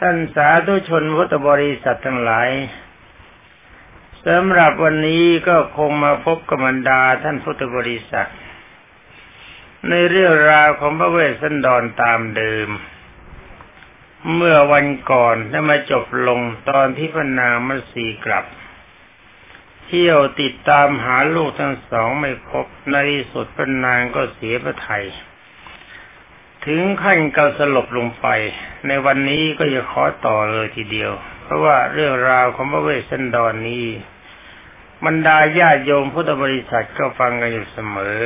ท่านสาธุชนพุทธบริษัททั้งหลายสำหรับวันนี้ก็คงมาพบกับบรรดาท่านพุทธบริษัท ในเรื่องราวของพระเวสสันดรตามเดิม เมื่อวันก่อนได้มาจบลงตอนที่พนางมัสีกลับ เที่ยวติดตามหาลูกทั้งสองไม่พบในสุดพนางก็เสียพระไทย ถึงขั้นเกาสลบลงไป ในวันนี้ก็จะขอต่อเลยทีเดียว เพราะว่าเรื่องราวของพระเวสสันดรนนี้บรรดาญาติโยมพุทธบริษัทก็ฟังกันอยู่เสมอ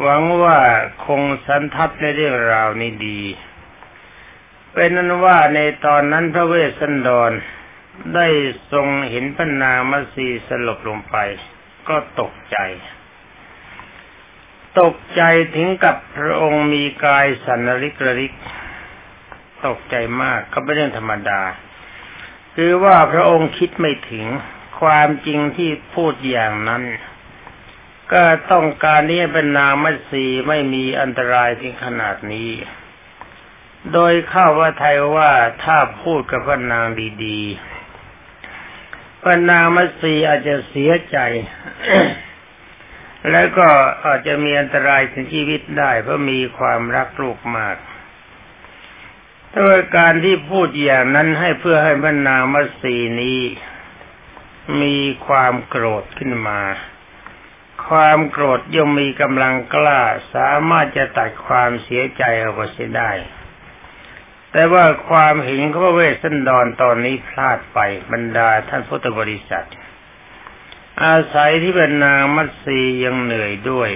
หวังว่าคงสันทัดในเรื่องราวนี้ดี เป็นนั้นว่าในตอนนั้นพระเวสสันดรได้ทรงเห็นพระนางมัสีสลบลงไป ก็ตกใจ ตกใจถึงกับพระองค์มีกายสันริกระริก ตกใจมากก็เป็นเรื่องธรรมดา คือว่าพระองค์คิดไม่ถึงความจริงที่พูดอย่างนั้น ก็ต้องการนี้เป็นนางมัสีไม่มีอันตรายถึงขนาดนี้ โดยเข้าว่าไทยว่าถ้าพูดกับพระนางดีๆพระนางมัสีอาจจะเสียใจ แล้วก็อาจจะมีอันตรายถึงชีวิตได้เพราะมีความรักลูกมากถ้าการที่พูดอย่างนั้นให้เพื่อให้บรรณามัสีนี้ มีความโกรธขึ้นมา ความโกรธย่อมมีกำลังกล้าสามารถจะตัดความเสียใจออกไปได้ แต่ว่าความเห็นของพระเวสสันดรตอนนี้พลาดไปบรรดาท่านพุทธบริษัท อาศัยที่เป็นนางมัตสียังเหนื่อยด้วย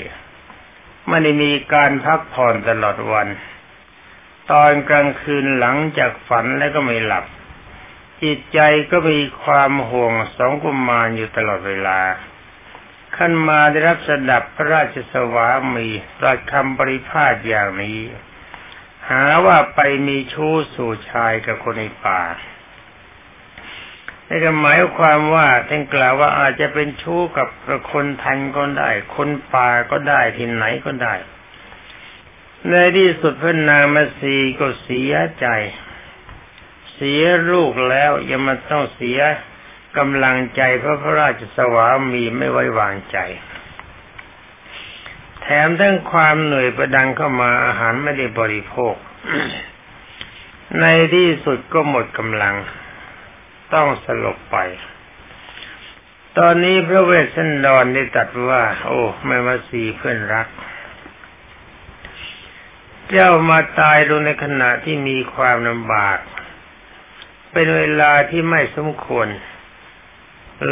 ไม่ได้มีการพักผ่อนตลอดวัน ตอนกลางคืนหลังจากฝันแล้วก็ไม่หลับ จิตใจก็มีความห่วงสองกุมารอยู่ตลอดเวลา ขั้นมาได้รับสดับพระราชสวามีตรัสคำปริพาทอย่างนี้ หาว่าไปมีชู้สู่ชายกับคนในป่า นี่ก็หมายความว่าท่านกล่าวว่าอาจจะเป็นชู้กับคนทันก็ได้ คนป่าก็ได้ที่ไหนก็ได้ ในที่สุดพระนางมาสีก็เสียใจ เสียลูกแล้วยังมาต้องเสียกำลังใจเพราะพระราชสวามีไม่ไว้วางใจ แถมทั้งความเหนื่อยประดังเข้ามาอาหารไม่ได้บริโภค ในที่สุดก็หมดกำลัง ต้องสลบไป ตอนนี้พระเวสสันดรได้ตัดว่า โอ้ไม่มาสีเพื่อนรัก เจ้ามาตายลงในขณะที่มีความลำบาก เป็นเวลาที่ไม่สมควร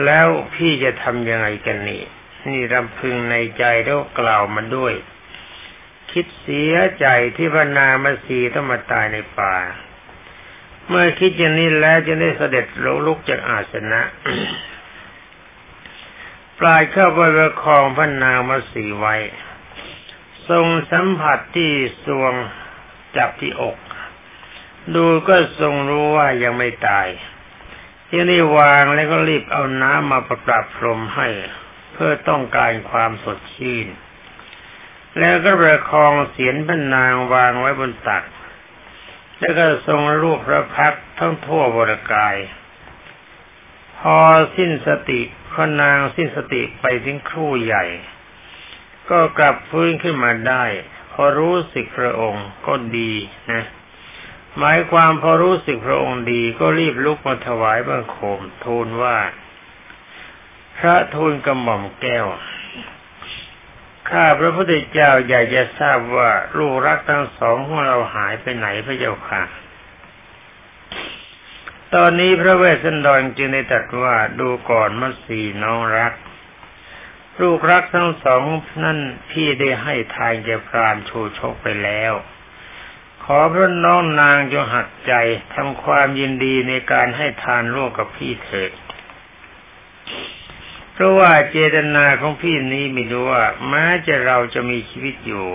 แล้วพี่จะทำยังไงกันนี่นี่รำพึงในใจแล้วกล่าวมาด้วย คิดเสียใจที่พนามาสีต้องมาตายในป่า เมื่อคิดอย่างนี้แล้วจะได้เสด็จลุกจากอาสนะ ปลายเข้าไปประคองพระนางมาสีไว้ ทรงสัมผัสที่สวงจับที่อก ดูก็ทรงรู้ว่ายังไม่ตายที่นี่วางแล้วก็รีบเอาน้ำมาประปรับพรมให้ เพื่อต้องการความสดชื่น แล้วก็ประคองเสียนพระนางวางไว้บนตัก แล้วก็ทรงรูปพระพักทั้งทั่วบรกาย พอสิ้นสติพระนางสิ้นสติไปถึงครู่ใหญ่ ก็กลับฟื้นขึ้นมาได้ พอรู้สึกพระองค์ก็ดีนะหมายความพอรู้สึกพระองค์ดีก็รีบลุกมาถวายบังคมทูลว่า พระทูลกระหม่อมแก้ว ข้าพระพุทธเจ้าอยากจะทราบว่าลูกรักทั้งสองของเราหายไปไหนพระเจ้าค่ะ ตอนนี้พระเวสสันดรจึงได้ตรัสว่าดูก่อนมัสีน้องรัก ลูกรักทั้งสองนั่นพี่ได้ให้ทายแก่พรามชูชกไปแล้ว ขอพระน้องนางจงหัดใจทำความยินดีในการให้ทานร่วมกับพี่เถิด ราะว่าเจตนาของพี่นี้ไม่รู้ว่าแม้จะเราจะมีชีวิตอยู่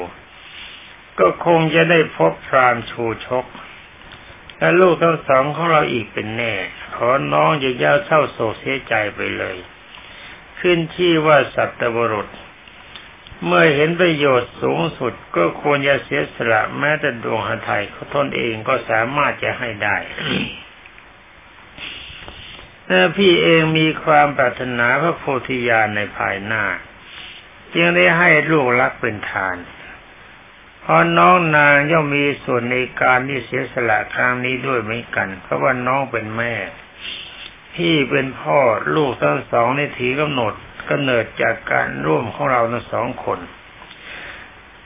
ก็คงจะได้พบพรามชูชก และลูกทั้งสองของเราอีกเป็นแน่ ขอน้องอย่าย่าเศร้าโศกเสียใจไปเลย ขึ้นที่ว่าสัตบุรุษ เมื่อเห็นประโยชน์สูงสุดก็ควรจะเสียสละแม้แต่ดวงหทัยเขาทนเองก็สามารถจะให้ได้ พี่เองมีความปรารถนาพระโพธิญาณในภายหน้า จึงได้ให้ลูกรักเป็นทานเพราะน้องนางย่อมมีส่วนในการที่เสียสละครั้งนี้ด้วยเหมือนกัน เพราะว่าน้องเป็นแม่ พี่เป็นพ่อลูกทั้งสองในถีกำหนดกำเนิดจากการร่วมของเราทั้งสองคน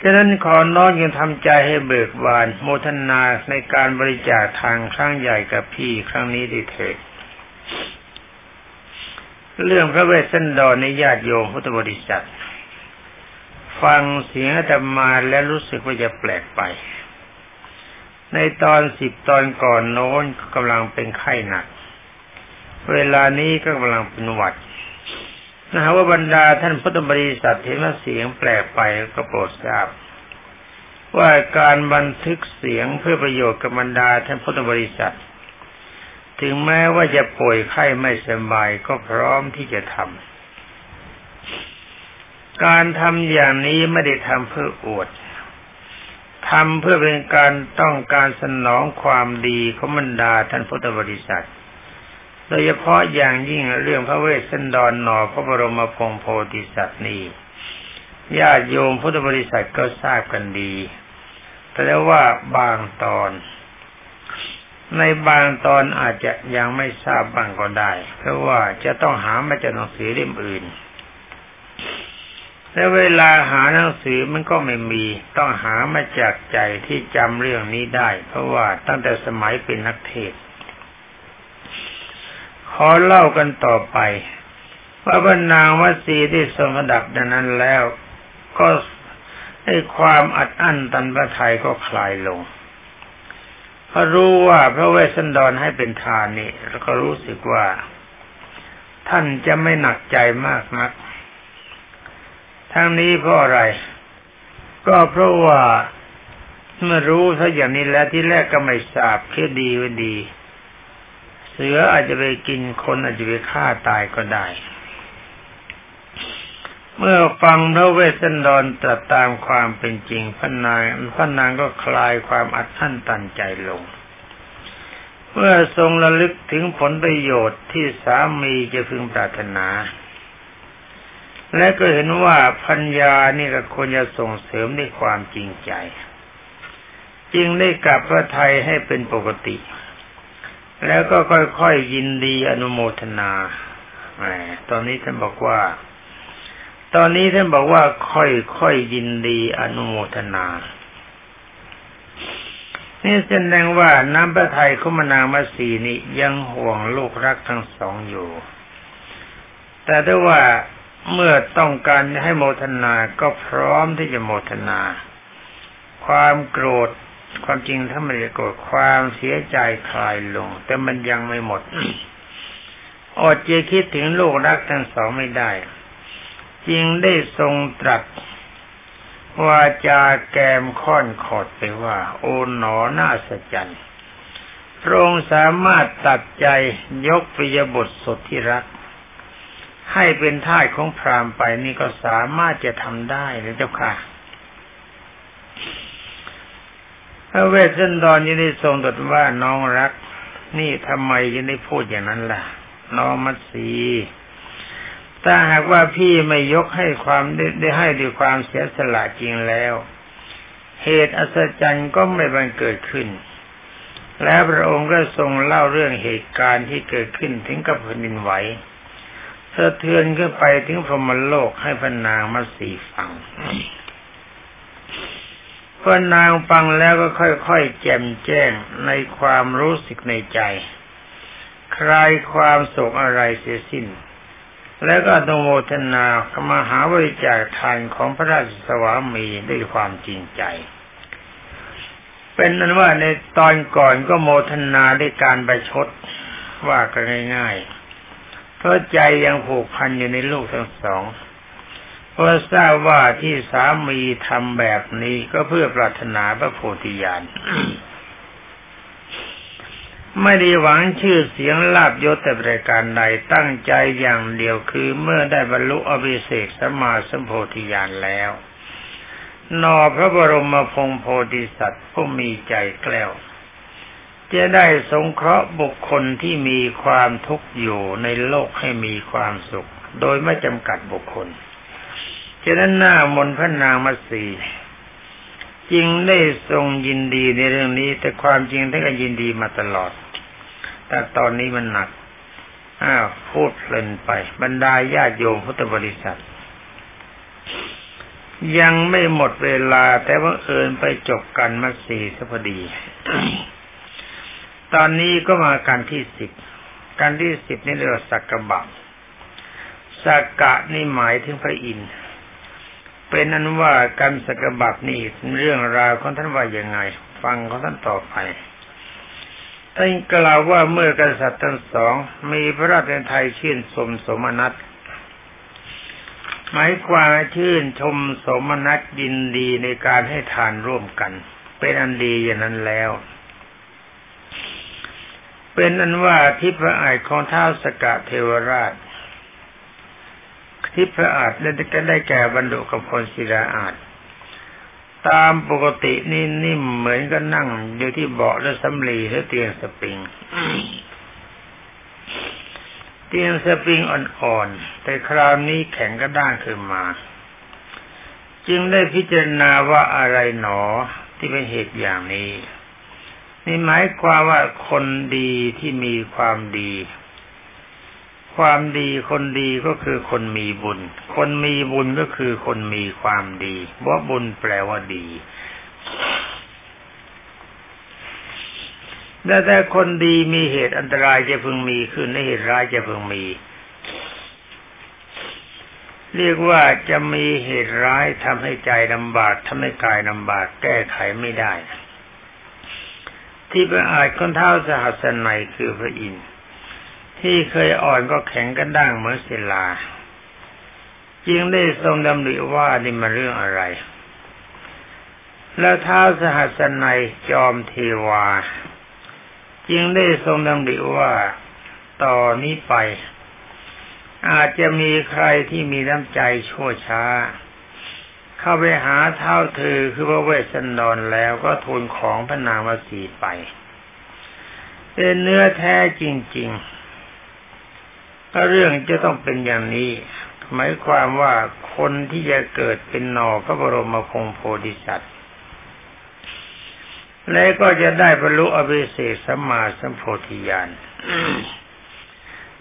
ดังนั้นขอน้องยังทำใจให้เบิกบาน โมทนาในการบริจาคทางครั้งใหญ่กับพี่ครั้งนี้ดีเถิด เรื่องพระเวสสันดรในญาติโยมพุทธบริษัท ฟังเสียงอาตมาแล้วรู้สึกว่าจะแปลกไป ในตอนสิบตอนก่อนโน้นกำลังเป็นไข้หนัก เวลานี้ก็กำลังเป็นหวัดนะฮะว่าบรรดาท่านพุทธบริษัทเห็นว่าเสียงแปลกไปก็โปรดทราบ ว่าการบันทึกเสียงเพื่อประโยชน์กับบรรดาท่านพุทธบริษัท ถึงแม้ว่าจะป่วยไข้ไม่สบายก็พร้อมที่จะทำการทำอย่างนี้ไม่ได้ทำเพื่ออวดทำเพื่อเป็นการต้องการสนองความดีของบรรดาท่านพุทธบริษัท โดยเฉพาะอย่างยิ่งเรื่องพระเวสสันดรนอพระบรมพงโพธิสัตว์นี้ญาติโยมพุทธบริษัทก็ทราบกันดี แต่ว่าบางตอน ในบางตอนอาจจะยังไม่ทราบบ้างก็ได้ เพราะว่าจะต้องหามาจากหนังสือเล่มอื่นแล้วเวลาหาหนังสือมันก็ไม่มี ต้องหามาจากใจที่จำเรื่องนี้ได้ เพราะว่าตั้งแต่สมัยเป็นนักเทศขอเล่ากันต่อไปว่าบรรนางวัสีที่ทรงระดับดังนั้นแล้ว ก็ให้ความอัดอั้นตันพระทัยก็คลายลง พรารู้ว่าพระเวสสันดรให้เป็นทานนี่แล้วก็รู้สึกว่า ท่านจะไม่หนักใจมากนัก ทั้งนี้เพราะอะไร ก็เพราะว่าเมื่อรู้ถ้าอย่างนี้แล้วที่แรกก็ไม่ทราบแค่ดีว่าดี เสืออาจจะไปกินคนอาจจะไปฆ่าตายก็ได้ เมื่อฟังพระเวสสันดรตรัสตามความเป็นจริงพระนางพระนางก็คลายความอัดอั้นตันใจลง เมื่อทรงระลึกถึงผลประโยชน์ที่สามีจะพึงปรารถนา และก็เห็นว่าพัญญานี่ก็ควรจะส่งเสริมในความจริงใจจึงได้กลับพระไทยให้เป็นปกติ แล้วก็ค่อยๆยยินดีอนุโมทนาตอนนี้ท่านบอกว่า ตอนนี้ท่านบอกว่าค่อยๆยินดีอนุโมทนา นี่แสดงว่าน้ำพระไทยคมนามาสีนี้ยังห่วงลูกรักทั้งสองอยู่ แต่ถ้าว่าเมื่อต้องการให้โมทนาก็พร้อมที่จะโมทนา ความโกรธความจริงถ้าไม่ได้โกรธความเสียใจคลายลง แต่มันยังไม่หมดอดจะคิดถึงลูกรักทั้งสองไม่ได้ จึงได้ทรงตรัสวาจาแกมค่อนขอดไปว่า โอ๋หนอน่าสจันพระองค์สามารถตัดใจยกปิยบทสดที่รัก ให้เป็นท่ายของพรามไปนี่ก็สามารถจะทำได้นะเจ้าค่ะพระเวสสันดรยังได้ทรงตรัสว่าน้องรัก นี่ทำไมยังได้พูดอย่างนั้นล่ะ น้องมัตสี ถ้าหากว่าพี่ไม่ยกให้ความได้ให้ด้วยความเสียสละจริงแล้ว เหตุอัศจรรย์ก็ไม่บังเกิดขึ้น แล้วพระองค์ก็ทรงเล่าเรื่องเหตุการณ์ที่เกิดขึ้นถึงกับแผ่นดินไหวสะเทือนขึ้นไปถึงพรหมโลกให้พนางมาสีฟังพนางฟังแล้วก็ค่อยๆแจ่มแจ้งในความรู้สึกในใจ คลายความโศกอะไรเสียสิ้น แล้วก็ต้องโมทนากมาหาบริจาคทานของพระราชสวามีด้วยความจริงใจ เป็นนั้นว่าในตอนก่อนก็โมทนาด้วยการประชดว่ากันง่ายๆ เพราะใจยังผูกพันอยู่ในลูกทั้งสองเพราะทราบว่าที่สามีทำแบบนี้ก็เพื่อปรารถนาพระโพธิญาณ ไม่ได้หวังชื่อเสียงลาบยศแต่ประการใดตั้งใจอย่างเดียวคือเมื่อได้บรรลุอภิเศกสมมาสัมโพธิญาณแล้ว นอพระบรมพงโพธิสัตว์ผู้มีใจแกล้ว จะได้สงเคราะห์บุคคลที่มีความทุกข์อยู่ในโลกให้มีความสุข โดยไม่จำกัดบุคคลฉะนั้นหน้ามนพระนางมาสีจึงได้ทรงยินดีในเรื่องนี้ แต่ความจริงท่านก็ยินดีมาตลอด แต่ตอนนี้มันหนัก อ้าวพูดเพลินไป บรรดาญาติโยมพุทธบริษัท ยังไม่หมดเวลา แต่ว่าเอิญไปจบกันมาสี่สพดี ตอนนี้ก็มาการที่สิบการที่สิบนี่เรียกว่าสักกะบะสักกะนี่หมายถึงพระอินทร์เป็นนั้นว่าการสกบับนี่เรื่องราวของท่านว่ายังไง ฟังของท่านต่อไป ท่านกล่าวว่าเมื่อกษัตริย์ทั้งสองมีพระราชไทยชื่นชมสมนัตหมายความชื่นชมสมนัตยินดีในการให้ทานร่วมกัน เป็นอันดีอย่างนั้นแล้ว เป็นอันว่าที่พระอายของท้าวสกะเทวราชที่พระอาจได้ก็ได้แก่บรรดุกับพลศิลาอาจ ตามปกตินี่นิ่มเหมือนกับนั่งอยู่ที่เบาะและสำลีหรือเตียงสปริง เตียงสปริงอ่อนๆ แต่คราวนี้แข็งกระด้างขึ้นมา จึงได้พิจารณาว่าอะไรหนอที่เป็นเหตุอย่างนี้ นี่หมายความว่าคนดีที่มีความดี ความดีคนดีก็คือคนมีบุญ คนมีบุญก็คือคนมีความดีว่าบุญแปลว่าดีแต่แต่คนดีมีเหตุอันตรายจะพึงมีขึ้นในเหตุร้ายจะพึงมี เรียกว่าจะมีเหตุร้ายทำให้ใจลำบากทำให้กายลำบากแก้ไขไม่ได้ ที่เป็นอาจคนเท้าสหัสนัยคือพระอินทร์ ที่เคยอ่อนก็แข็งกระด้างเหมือนศิลาจึงได้ทรงดำริว่านี่มันเรื่องอะไร แล้วท้าสหัสนัยจอมเทวา จึงได้ทรงดำริว่าต่อนนี้ไป อาจจะมีใครที่มีน้ำใจชั่วช้า เข้าไปหาเท้าเธอคือพระเวสสันดรแล้วก็ทูลของพระนางวสีไปเป็นเนื้อแท้จริง ๆ ถ้าเรื่องจะต้องเป็นอย่างนี้ หมายความว่าคนที่จะเกิดเป็นนอพระบรมคงโพธิสัตว์และก็จะได้บรรลุอภิเศษสัมมาสัมโพธิญาณ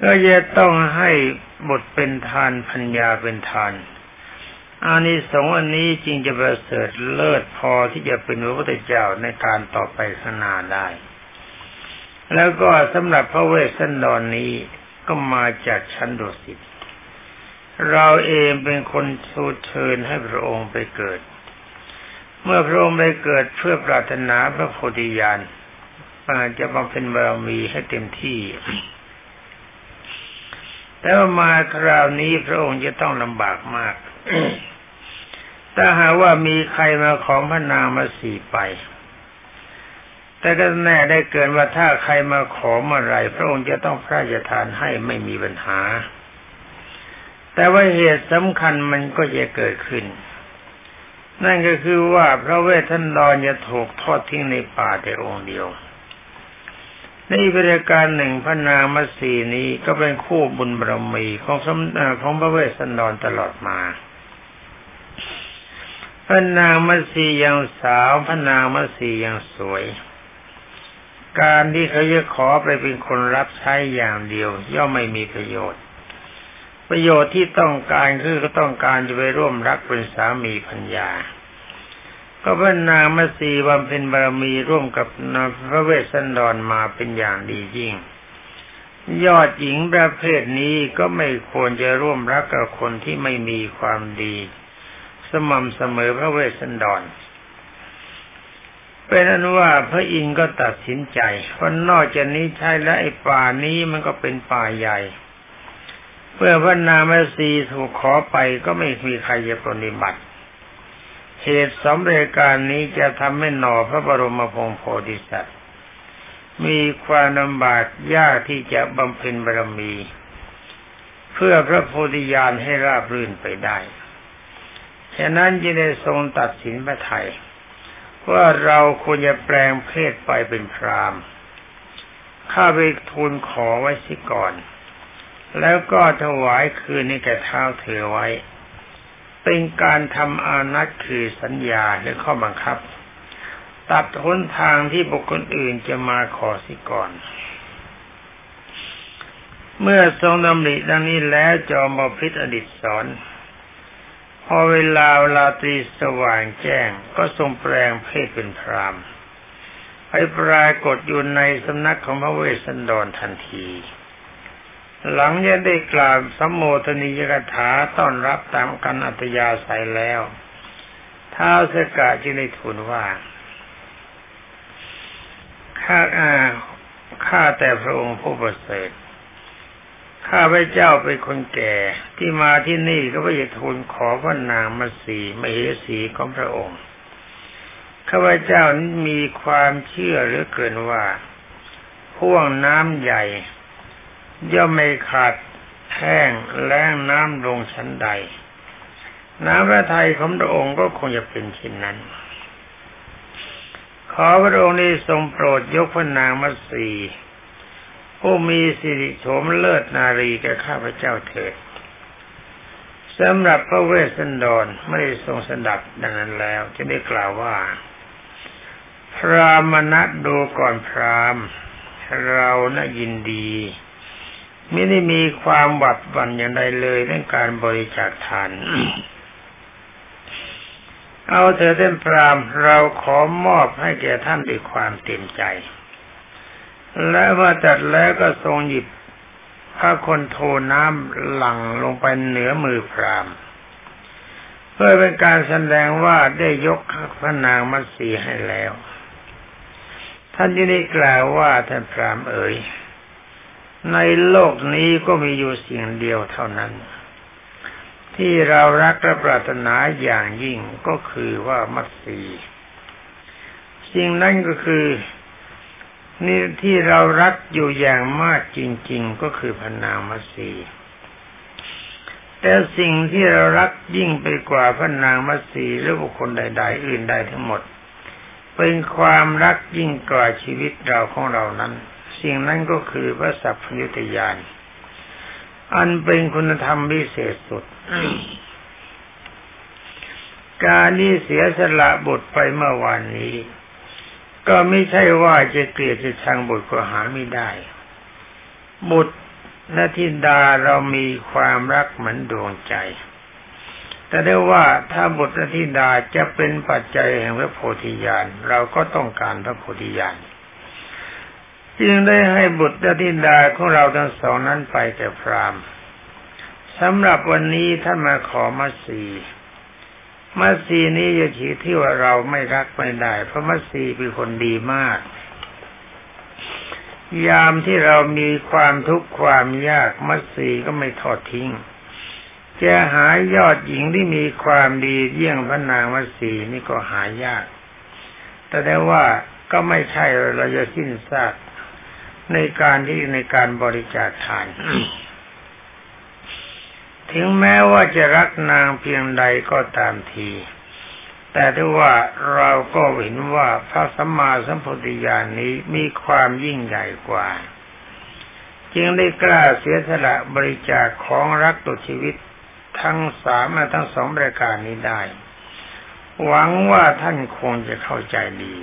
ก็จะต้องให้บทเป็นทานพัญญาเป็นทานอานิสงส์อันนี้จริงจะประเสริฐเลิศพอที่จะเป็นพระพุทธเจ้าในการต่อไปข้างหน้าได้ แล้วก็สำหรับพระเวสสันดรนนี้ ก็มาจากชั้นดุสิตเราเองเป็นคนสูเชิญให้พระองค์ไปเกิด เมื่อพระองค์ไปเกิดเพื่อปรารถนาพระโพธิญาณอาจจะบำเพ็ญบารมีให้เต็มที่ แต่ว่ามาคราวนี้พระองค์จะต้องลำบากมาก ถ้าหาว่ามีใครมาของพระนางมาสีไป แต่ก็แน่ได้เกินว่าถ้าใครมาขอเมื่อไรพระองค์จะต้องพระราชทานให้ไม่มีปัญหา แต่ว่าเหตุสำคัญมันก็จะเกิดขึ้น นั่นก็คือว่าพระเวทท่านดอนจะถูกทอดทิ้งในป่าแต่องค์เดียว ในบริการหนึ่งพระนางมัสีนี้ก็เป็นคู่บุญบารมีของสมของพระเวสสันดรตลอดมาพระนางมัสียังสาวพระนางมัสียังสวย การที่เขาจะขอไปเป็นคนรับใช้อย่างเดียว ย่อมไม่มีประโยชน์ ประโยชน์ที่ต้องการคือก็ต้องการจะไปร่วมรักเป็นสามีพัญญา ก็พระนางมัสีบำเพ็ญบารมีร่วมกับนพระเวสสันดรมาเป็นอย่างดียิ่ง ยอดหญิงประเภทนี้ก็ไม่ควรจะร่วมรักกับคนที่ไม่มีความดี สม่ำเสมอพระเวสสันดร เป็นอนุว่าพระอินทร์ก็ตัดสินใจว่านอกจากนี้ใช่แล้วไอ้ป่านี้มันก็เป็นป่าใหญ่เมื่อพระนามสีถูกขอไปก็ไม่มีใครจะปฏิบัติ เหตุสมเร็จการนี้จะทำให้หน่อพระบรมพงโพธิสัตว์ มีความลำบากยากที่จะบำเพ็ญบารมี เพื่อพระโพธิญาณให้ราบรื่นไปได้ ฉะนั้นจึงได้ทรงตัดสินพระไทย ว่าเราควรจะแปลงเพศไปเป็นพรามข้าไปทูลขอไว้สิก่อน แล้วก็ถวายคืนนี้แก่เท้าเธอไว้ เป็นการทำอานัตคือสัญญาหรือข้อบังคับ ตัดหนทางที่บุคคลอื่นจะมาขอสิก่อน เมื่อทรงดำริดังนี้แล้วจอมบพิษอดิตสอน อเวลาเวลาตรีสว่างแจ้ง ก็ทรงแปลงเพศเป็นพรามไปปรากฏอยู่ในสำนักของพระเวสสันดรทันที หลังจะได้กล่าวสัมโมทนิยกถาต้อนรับตามกันอัตยาศัยแล้วท้าวสกะจึงได้ทูลว่าข้าข้าแต่พระองค์ผู้ประเสริฐ ข้าพระเจ้าเป็นคนแก่ที่มาที่นี่ก็พื่อจะทูลขอพระนางมาสีมเหสีของพระองค์ ข้าพเจ้านี้มีความเชื่อหรือเกินว่าพ่วงน้ำใหญ่ ย่อมไม่ขาดแห้งแล้งน้ำลงชั้นใด น้ำพระทัยของพระองค์ก็คงจะเป็นเช่นนั้น ขอพระองค์นี้ทรงโปรดยกพระนางมัสี ผู้มีสิริโฉมเลิศนารีแก่ข้าพเจ้าเถิดสำหรับพระเวสสันดรไม่ได้ทรงสดับดังนั้นแล้วจะได้กล่าวว่า พรามณะดูก่อนพรามเราน่ะยินดี ไม่ได้มีความหวัดหวั่นอย่างใดเลยเรื่องการบริจาคทาน เอาเธอเต้นพรามเราขอมอบให้แก่ท่านด้วยความเต็มใจ และเมื่อจัดแล้วก็ทรงหยิบพระคนโทน้ำหลั่งลงไปเหนือมือพรามเพื่อเป็นการแสดงว่าได้ยกพระนางมัตสีให้แล้ว ท่านที่ได้กล่าวว่าท่านพรามเอ๋ยในโลกนี้ก็มีอยู่สิ่งเดียวเท่านั้น ที่เรารักและปรารถนาอย่างยิ่งก็คือว่ามัตสีสิ่งนั้นก็คือ นี่ที่เรารักอยู่อย่างมากจริง ๆ ก็คือพนามัตสีแต่สิ่งที่เรารักยิ่งไปกว่าพระนางมัสีหรือบุคคลใด ๆ อื่นใดทั้งหมด เป็นความรักยิ่งกว่าชีวิตเราของเรานั้น สิ่งนั้นก็คือพระสัพพยุตยาน อันเป็นคุณธรรมพิเศษสุด การนี้เสียสละบทไปเมื่อวานนี้ ก็ไม่ใช่ว่าจะเกลียดจะชังบทก็หาไม่ได้ บุตรและทิดาเรามีความรักเหมือนดวงใจ แต่ได้ว่าถ้าบุตรและทิดาจะเป็นปัจจัยแห่งพระโพธิญาณเราก็ต้องการพระโพธิญาณจึงได้ให้บุตรและธิดาของเราทั้งสองนั้นไปแต่พรามสำหรับวันนี้ท่านมาขอมาสี่ มาสีนี้จะฉีที่ว่าเราไม่รักไม่ได้ เพราะมาสีเป็นคนดีมาก ยามที่เรามีความทุกข์ความยากมัสีก็ไม่ทอดทิ้งจะหายอดหญิงที่มีความดีเยี่ยงพระนางมัสีนี่ก็หายาก แต่ได้ว่าก็ไม่ใช่เราจะสิ้นซากในการที่ในการบริจาคทาน ถึงแม้ว่าจะรักนางเพียงใดก็ตามที แต่ถ้าว่าเราก็เห็นว่าพระสัมมาสัมพุทธญาณนี้มีความยิ่งใหญ่กว่า จึงได้กล้าเสียสละบริจาคของรักตัวชีวิตทั้งสามทั้งสองรายการนี้ได้ หวังว่าท่านคงจะเข้าใจดี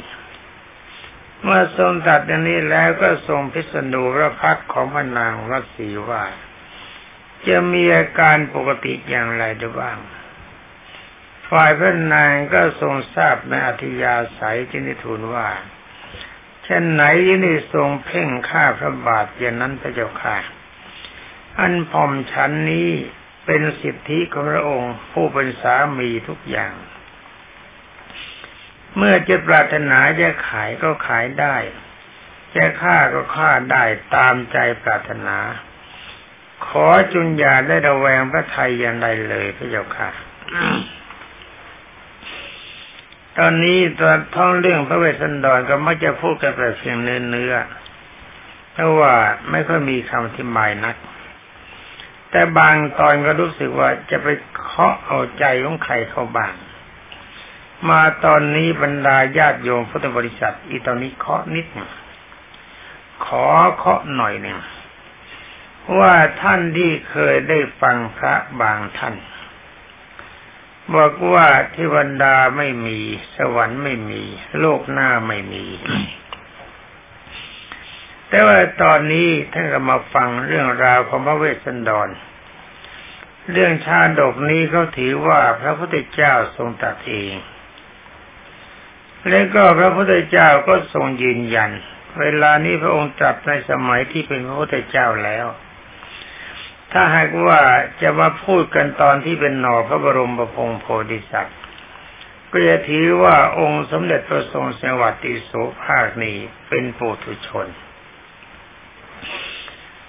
เมื่อทรงตัดอย่างนี้แล้วก็ทรงพิสนูพระพักของพระนางรัศีว่า จะมีอาการปกติอย่างไรด้บ้าง ฝ่ายพระนางก็ทรงทราบในอธิยาศัยจินิทูลว่าเช่นไหนยินี่ทรงเพ่งฆ่าพระบาทอย่างนั้นพระเจ้าค่ะ อันพอมฉันนี้เป็นสิทธิของพระองค์ผู้เป็นสามีทุกอย่าง เมื่อจะปรารถนาจะขายก็ขายได้ จะฆ่าก็ฆ่าได้ตามใจปรารถนา ขอจุนยาได้ระแวงพระไทยอย่างใดเลยพระเจ้าค่ะ ตอนนี้ตอนท่องเรื่องพระเวสสันดรก็มักจะพูดกันแต่เพียงเนื้อเนื้อเพราะว่าไม่ค่อยมีคำอธิบายนัก แต่บางตอนก็รู้สึกว่าจะไปเคาะเอาใจของใครเขาบ้าง มาตอนนี้บรรดาญาติโยมพุทธบริษัท อีตอนนี้เคาะนิดหนึ่งขอเคาะหน่อยหนึ่ง ว่าท่านที่เคยได้ฟังพระบางท่าน บอกว่าเทวดาไม่มี สวรรค์ไม่มี โลกหน้าไม่มี แต่ว่าตอนนี้ท่านก็มาฟังเรื่องราวของพระเวสสันดร เรื่องชาดกนี้เขาถือว่าพระพุทธเจ้าทรงตรัสเอง และก็พระพุทธเจ้าก็ทรงยืนยันเวลานี้พระองค์ตรัสในสมัยที่เป็นพระพุทธเจ้าแล้ว ถ้าหากว่าจะมาพูดกันตอนที่เป็นหน่อพระบรมประพงโพธิสัตว์ก็จะถือว่าองค์สมเด็จพระทรงสวัสดิโสภาคนี้เป็นปุถุชน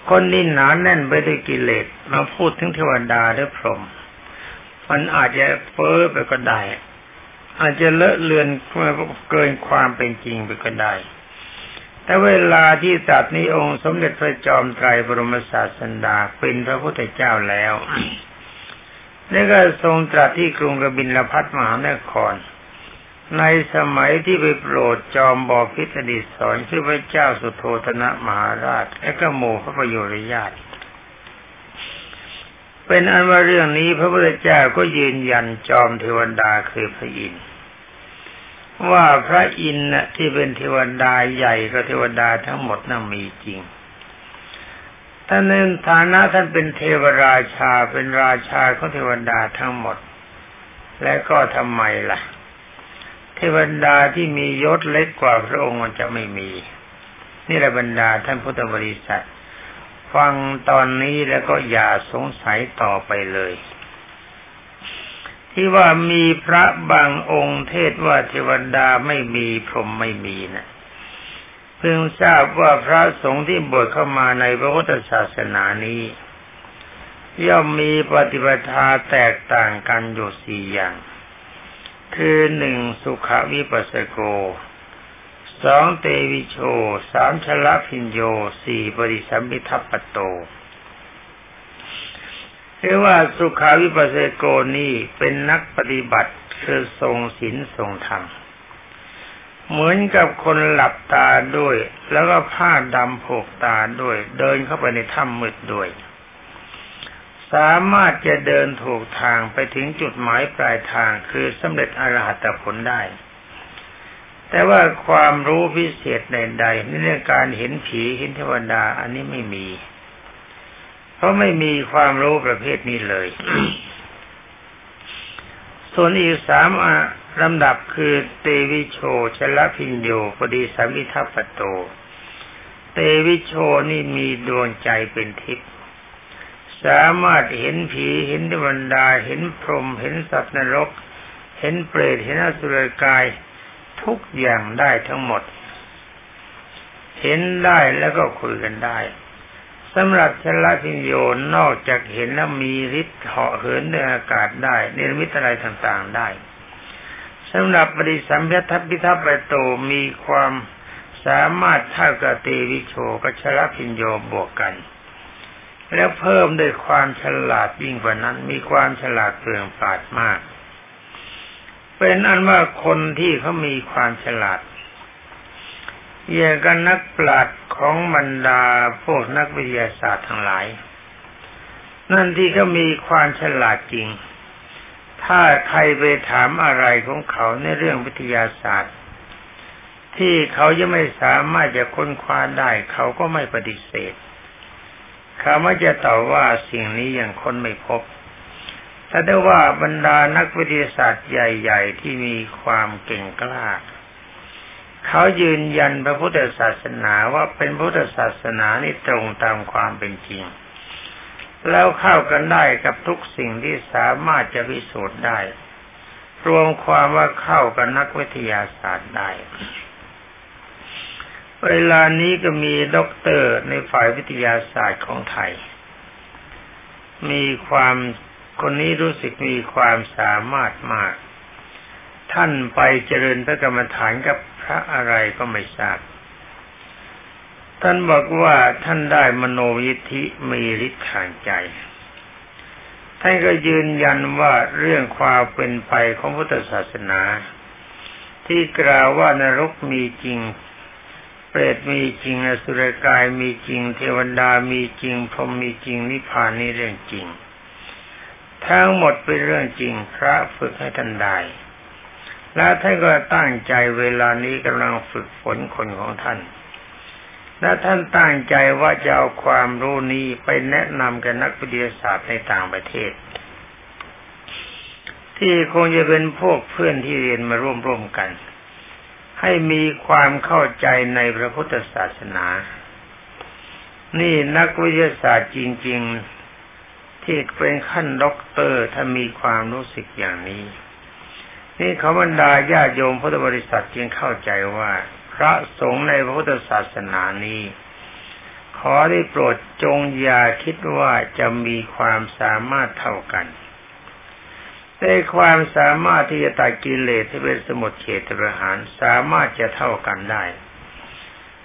คนนี่หนาแน่นไปด้วยกิเลสมาพูดถึงเทวดาหรือพรหมมันอาจจะเฟ้อไปก็ได้ อาจจะเลอะเลือนเกินความเป็นจริงไปก็ได้ แต่เวลาที่ตัดนี้องค์สมเด็จพระจอมไตรบรมศาสดาเป็นพระพุทธเจ้าแล้วนี่ก็ทรงตรัสที่กรุงกบินลพัทมหานคร ในสมัยที่ไปโปรดจอมบอพิษดิสอนคือพระเจ้าสุโธธนะมหาราช และก็โมพระประโยชน์ญาติเป็นอันว่าเรื่องนี้พระพุทธเจ้าก็ยืนยันจอมเทวดาคือพระอินทร์ ว่าพระอินทร์ที่เป็นเทวดาใหญ่ก็เทวดาทั้งหมดนั่นมีจริงท่านในฐานะท่านเป็นเทวราชาเป็นราชาของเทวดาทั้งหมด และก็ทำไมล่ะ เทวดาที่มียศเล็กกว่าพระองค์มันจะไม่มี นี่แหละบรรดาท่านพุทธบริษัท ฟังตอนนี้แล้วก็อย่าสงสัยต่อไปเลย ที่ว่ามีพระบางองค์เทศว่าเทวดาไม่มีพรหมไม่มีนะเพิ่งทราบว่าพระสงฆ์ที่บวชเข้ามาในพระพุทธศาสนานี้ ย่อมมีปฏิปทาแตกต่างกันอยู่สี่อย่าง คือหนึ่งสุขวิปัสสโกสองเตวิโชสามชละพิญโยสี่ปริสัมพิทัปปโต เรียกว่าสุขาวิปัสสโกนี่เป็นนักปฏิบัติคือทรงศีลทรงธรรมเหมือนกับคนหลับตาด้วย แล้วก็ผ้าดำผูกตาด้วย เดินเข้าไปในถ้ำมืดด้วย สามารถจะเดินถูกทางไปถึงจุดหมายปลายทางคือสำเร็จอรหัตผลได้ แต่ว่าความรู้พิเศษใดๆในเรื่องการเห็นผีเห็นเทวดาอันนี้ไม่มี เพราะไม่มีความรู้ประเภทนี้เลย ส่วนอีกสามลำดับคือเตวิโชชลพิญโยปดีสัมมิทัปโต เตวิโชนี่มีดวงใจเป็นทิพย์สามารถเห็นผีเห็นดวงดาเห็นพรหมเห็นสัตว์นรก เห็นเปรตเห็นอสุรกายทุกอย่างได้ทั้งหมด เห็นได้แล้วก็คุยกันได้ สำหรับชลพิญโยนอกจากเห็นแล้วมีฤทธิ์เหาะเหินในอากาศได้เนรมิตอะไรต่างๆได้สำหรับปริสัมพัทธพิทัปโตมีความสามารถเท่ากับเตวิโชกับชลพิญโยบวกกัน แล้วเพิ่มด้วยความฉลาดยิ่งกว่านั้น มีความฉลาดเปลืองปาดมาก เป็นอันว่าคนที่เขามีความฉลาด อย่างกันนักปราชญ์ของบรรดาพวกนักวิทยาศาสตร์ทั้งหลาย นั่นที่เขามีความฉลาดจริง ถ้าใครไปถามอะไรของเขาในเรื่องวิทยาศาสตร์ ที่เขายังไม่สามารถจะค้นคว้าได้ เขาก็ไม่ปฏิเสธเขาไม่จะตอบว่าสิ่งนี้ยังค้นไม่พบถ้าได้ว่าบรรดานักวิทยาศาสตร์ใหญ่ ๆ ที่มีความเก่งกล้า เขายืนยันพระพุทธศาสนาว่าเป็นพุทธศาสนานี่ตรงตามความเป็นจริง แล้วเข้ากันได้กับทุกสิ่งที่สามารถจะพิสูจน์ได้ รวมความว่าเข้ากับนักวิทยาศาสตร์ได้ เวลานี้ก็มีด็อกเตอร์ในฝ่ายวิทยาศาสตร์ของไทย มีความคนนี้รู้สึกมีความสามารถมาก ท่านไปเจริญพระกรรมฐานกับ ระอะไรก็ไม่ทราบ ท่านบอกว่าท่านได้มโนยิทธิมีฤทธิ์ทางใจ ท่านก็ยืนยันว่าเรื่องความเป็นไปของพุทธศาสนา ที่กล่าวว่านรกมีจริง เปรตมีจริงอสุรกายมีจริง เทวดามีจริงพรหมมีจริงนิพพานนี่เรื่องจริงทั้งหมดเป็นเรื่องจริงพระฝึกให้ท่านได้ แล้วท่านก็ตั้งใจเวลานี้กำลังฝึกฝนคนของท่าน และท่านตั้งใจว่าจะเอาความรู้นี้ไปแนะนำกับนักวิทยาศาสตร์ในต่างประเทศ ที่คงจะเป็นพวกเพื่อนที่เรียนมาร่วมร่วมกัน ให้มีความเข้าใจในพระพุทธศาสนา นี่นักวิทยาศาสตร์จริง ๆ ที่เป็นขั้นด็อกเตอร์ถ้ามีความรู้สึกอย่างนี้ นี่เขาบรรดาญาโยมพุทธบริษัทจึงเข้าใจว่า พระสงฆ์ในพระพุทธศาสนานี้ ขอได้โปรดจงอย่าคิดว่าจะมีความสามารถเท่ากันแต่ความสามารถที่จะตัดกิเลสที่เป็นสมุทเฉตประหารสามารถจะเท่ากันได้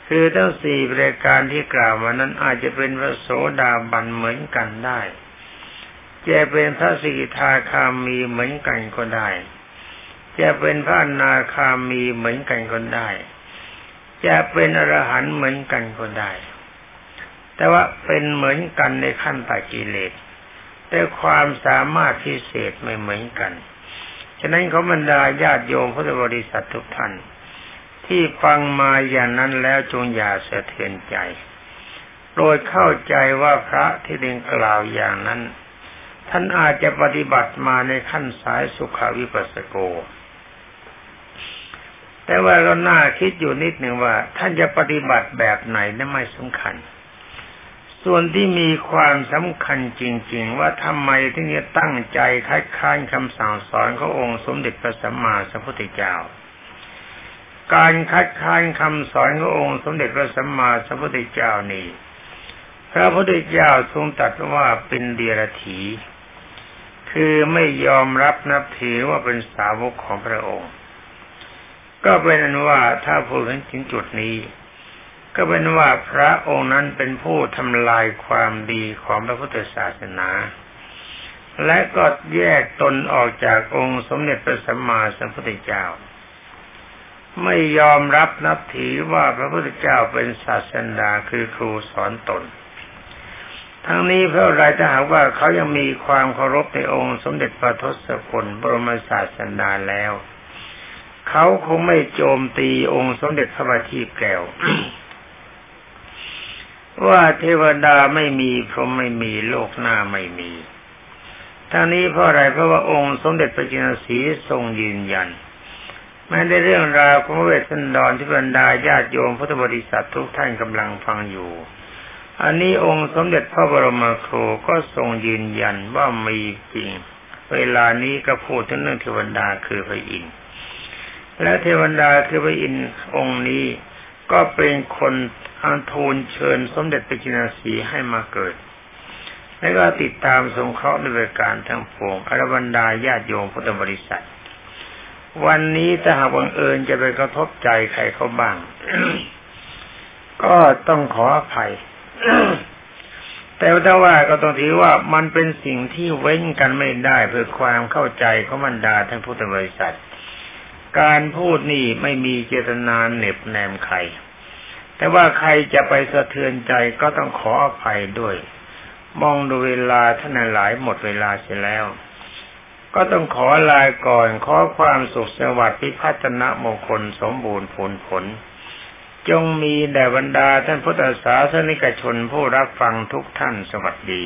คือทั้งสี่บริการที่กล่าวมานั้นอาจจะเป็นพระโสดาบันเหมือนกันได้ จะเป็นพระสิกขาคามีเหมือนกันก็ได้ จะเป็นพระนาคามีเหมือนกันก็ได้ จะเป็นอรหันต์เหมือนกันก็ได้ แต่ว่าเป็นเหมือนกันในขั้นตัดกิเลส แต่ความสามารถพิเศษไม่เหมือนกัน ฉะนั้นเขาบรรดาญาติโยมพุทธบริษัททุกท่าน ที่ฟังมาอย่างนั้นแล้วจงอย่าเสะเทือนใจโปรดเข้าใจว่าพระที่เรียนกล่าวอย่างนั้นท่านอาจจะปฏิบัติมาในขั้นสายสุขวิปัสสโก แต่ว่าเราหน้าคิดอยู่นิดหนึ่งว่า ท่านจะปฏิบัติแบบไหนนั่นไม่สำคัญ ส่วนที่มีความสำคัญจริง ๆ ว่าทำไมถึงจะตั้งใจคัดค้านคำสั่งสอนขององค์สมเด็จพระสัมมาสัมพุทธเจ้า การคัดค้านคำสอนขององค์สมเด็จพระสัมมาสัมพุทธเจ้านี่พระพุทธเจ้าทรงตรัสว่าเป็นเดียรถีคือไม่ยอมรับนับถือว่าเป็นสาวกของพระองค์ ก็เป็นนั้นว่าถ้าพูดถึงจุดนี้ ก็เป็นว่าพระองค์นั้นเป็นผู้ทำลายความดีของพระพุทธศาสนา และก็แยกตนออกจากองค์สมเด็จพระสัมมาสัมพุทธเจ้า ไม่ยอมรับนับถือว่าพระพุทธเจ้าเป็นศาสดาคือครูสอนตนทั้งนี้เพราะอะไรถ้าหากว่าเขายังมีความเคารพในองค์สมเด็จพระทศพลบรมศาสดาแล้ว เขาคงไม่โจมตีองค์สมเด็จพระบัณฑิตแก้วว่าเทวดาไม่มีพรหมไม่มีโลกหน้าไม่มีทั้งนี้เพราะอะไรเพราะว่าองค์สมเด็จพระจินสีทรงยืนยันแม้ในเรื่องราวของเวสสันดรที่บรรดาญาติโยมพุทธบริษัททุกท่านกำลังฟังอยู่ อันนี้องค์สมเด็จพระบรมครูก็ทรงยืนยันว่ามีจริง เวลานี้ก็พูดถึงเรื่องเทวดาคือพระอินทร์ และเทวดาคือพระอินทร์องค์นี้ ก็เป็นคนอันทูลเชิญสมเด็จพระจินสีให้มาเกิด และก็ติดตามสงเคราะห์ด้วยการทั้งปวงอรบรรดาญาติโยมพุทธบริษัท วันนี้ถ้าหากบังเอิญจะไปกระทบใจใครเขาบ้าง ก็ต้องขออภัยแต่ถ้าว่าก็ต้องถือว่ามันเป็นสิ่งที่เว้นกันไม่ได้เพื่อความเข้าใจของบรรดาท่านพุทธบริษัท การพูดนี่ไม่มีเจตนาเหน็บแนมใคร แต่ว่าใครจะไปสะเทือนใจก็ต้องขออภัยด้วย มองดูเวลาท่านหลายหมดเวลาเสียแล้ว ก็ต้องขอลายก่อนขอความสุขสวัสดิ์พิพัฒนมงคลสมบูรณ์ผลผล จงมีแด่บรรดาท่านพุทธศาสนิกชนผู้รับฟังทุกท่านสวัสดี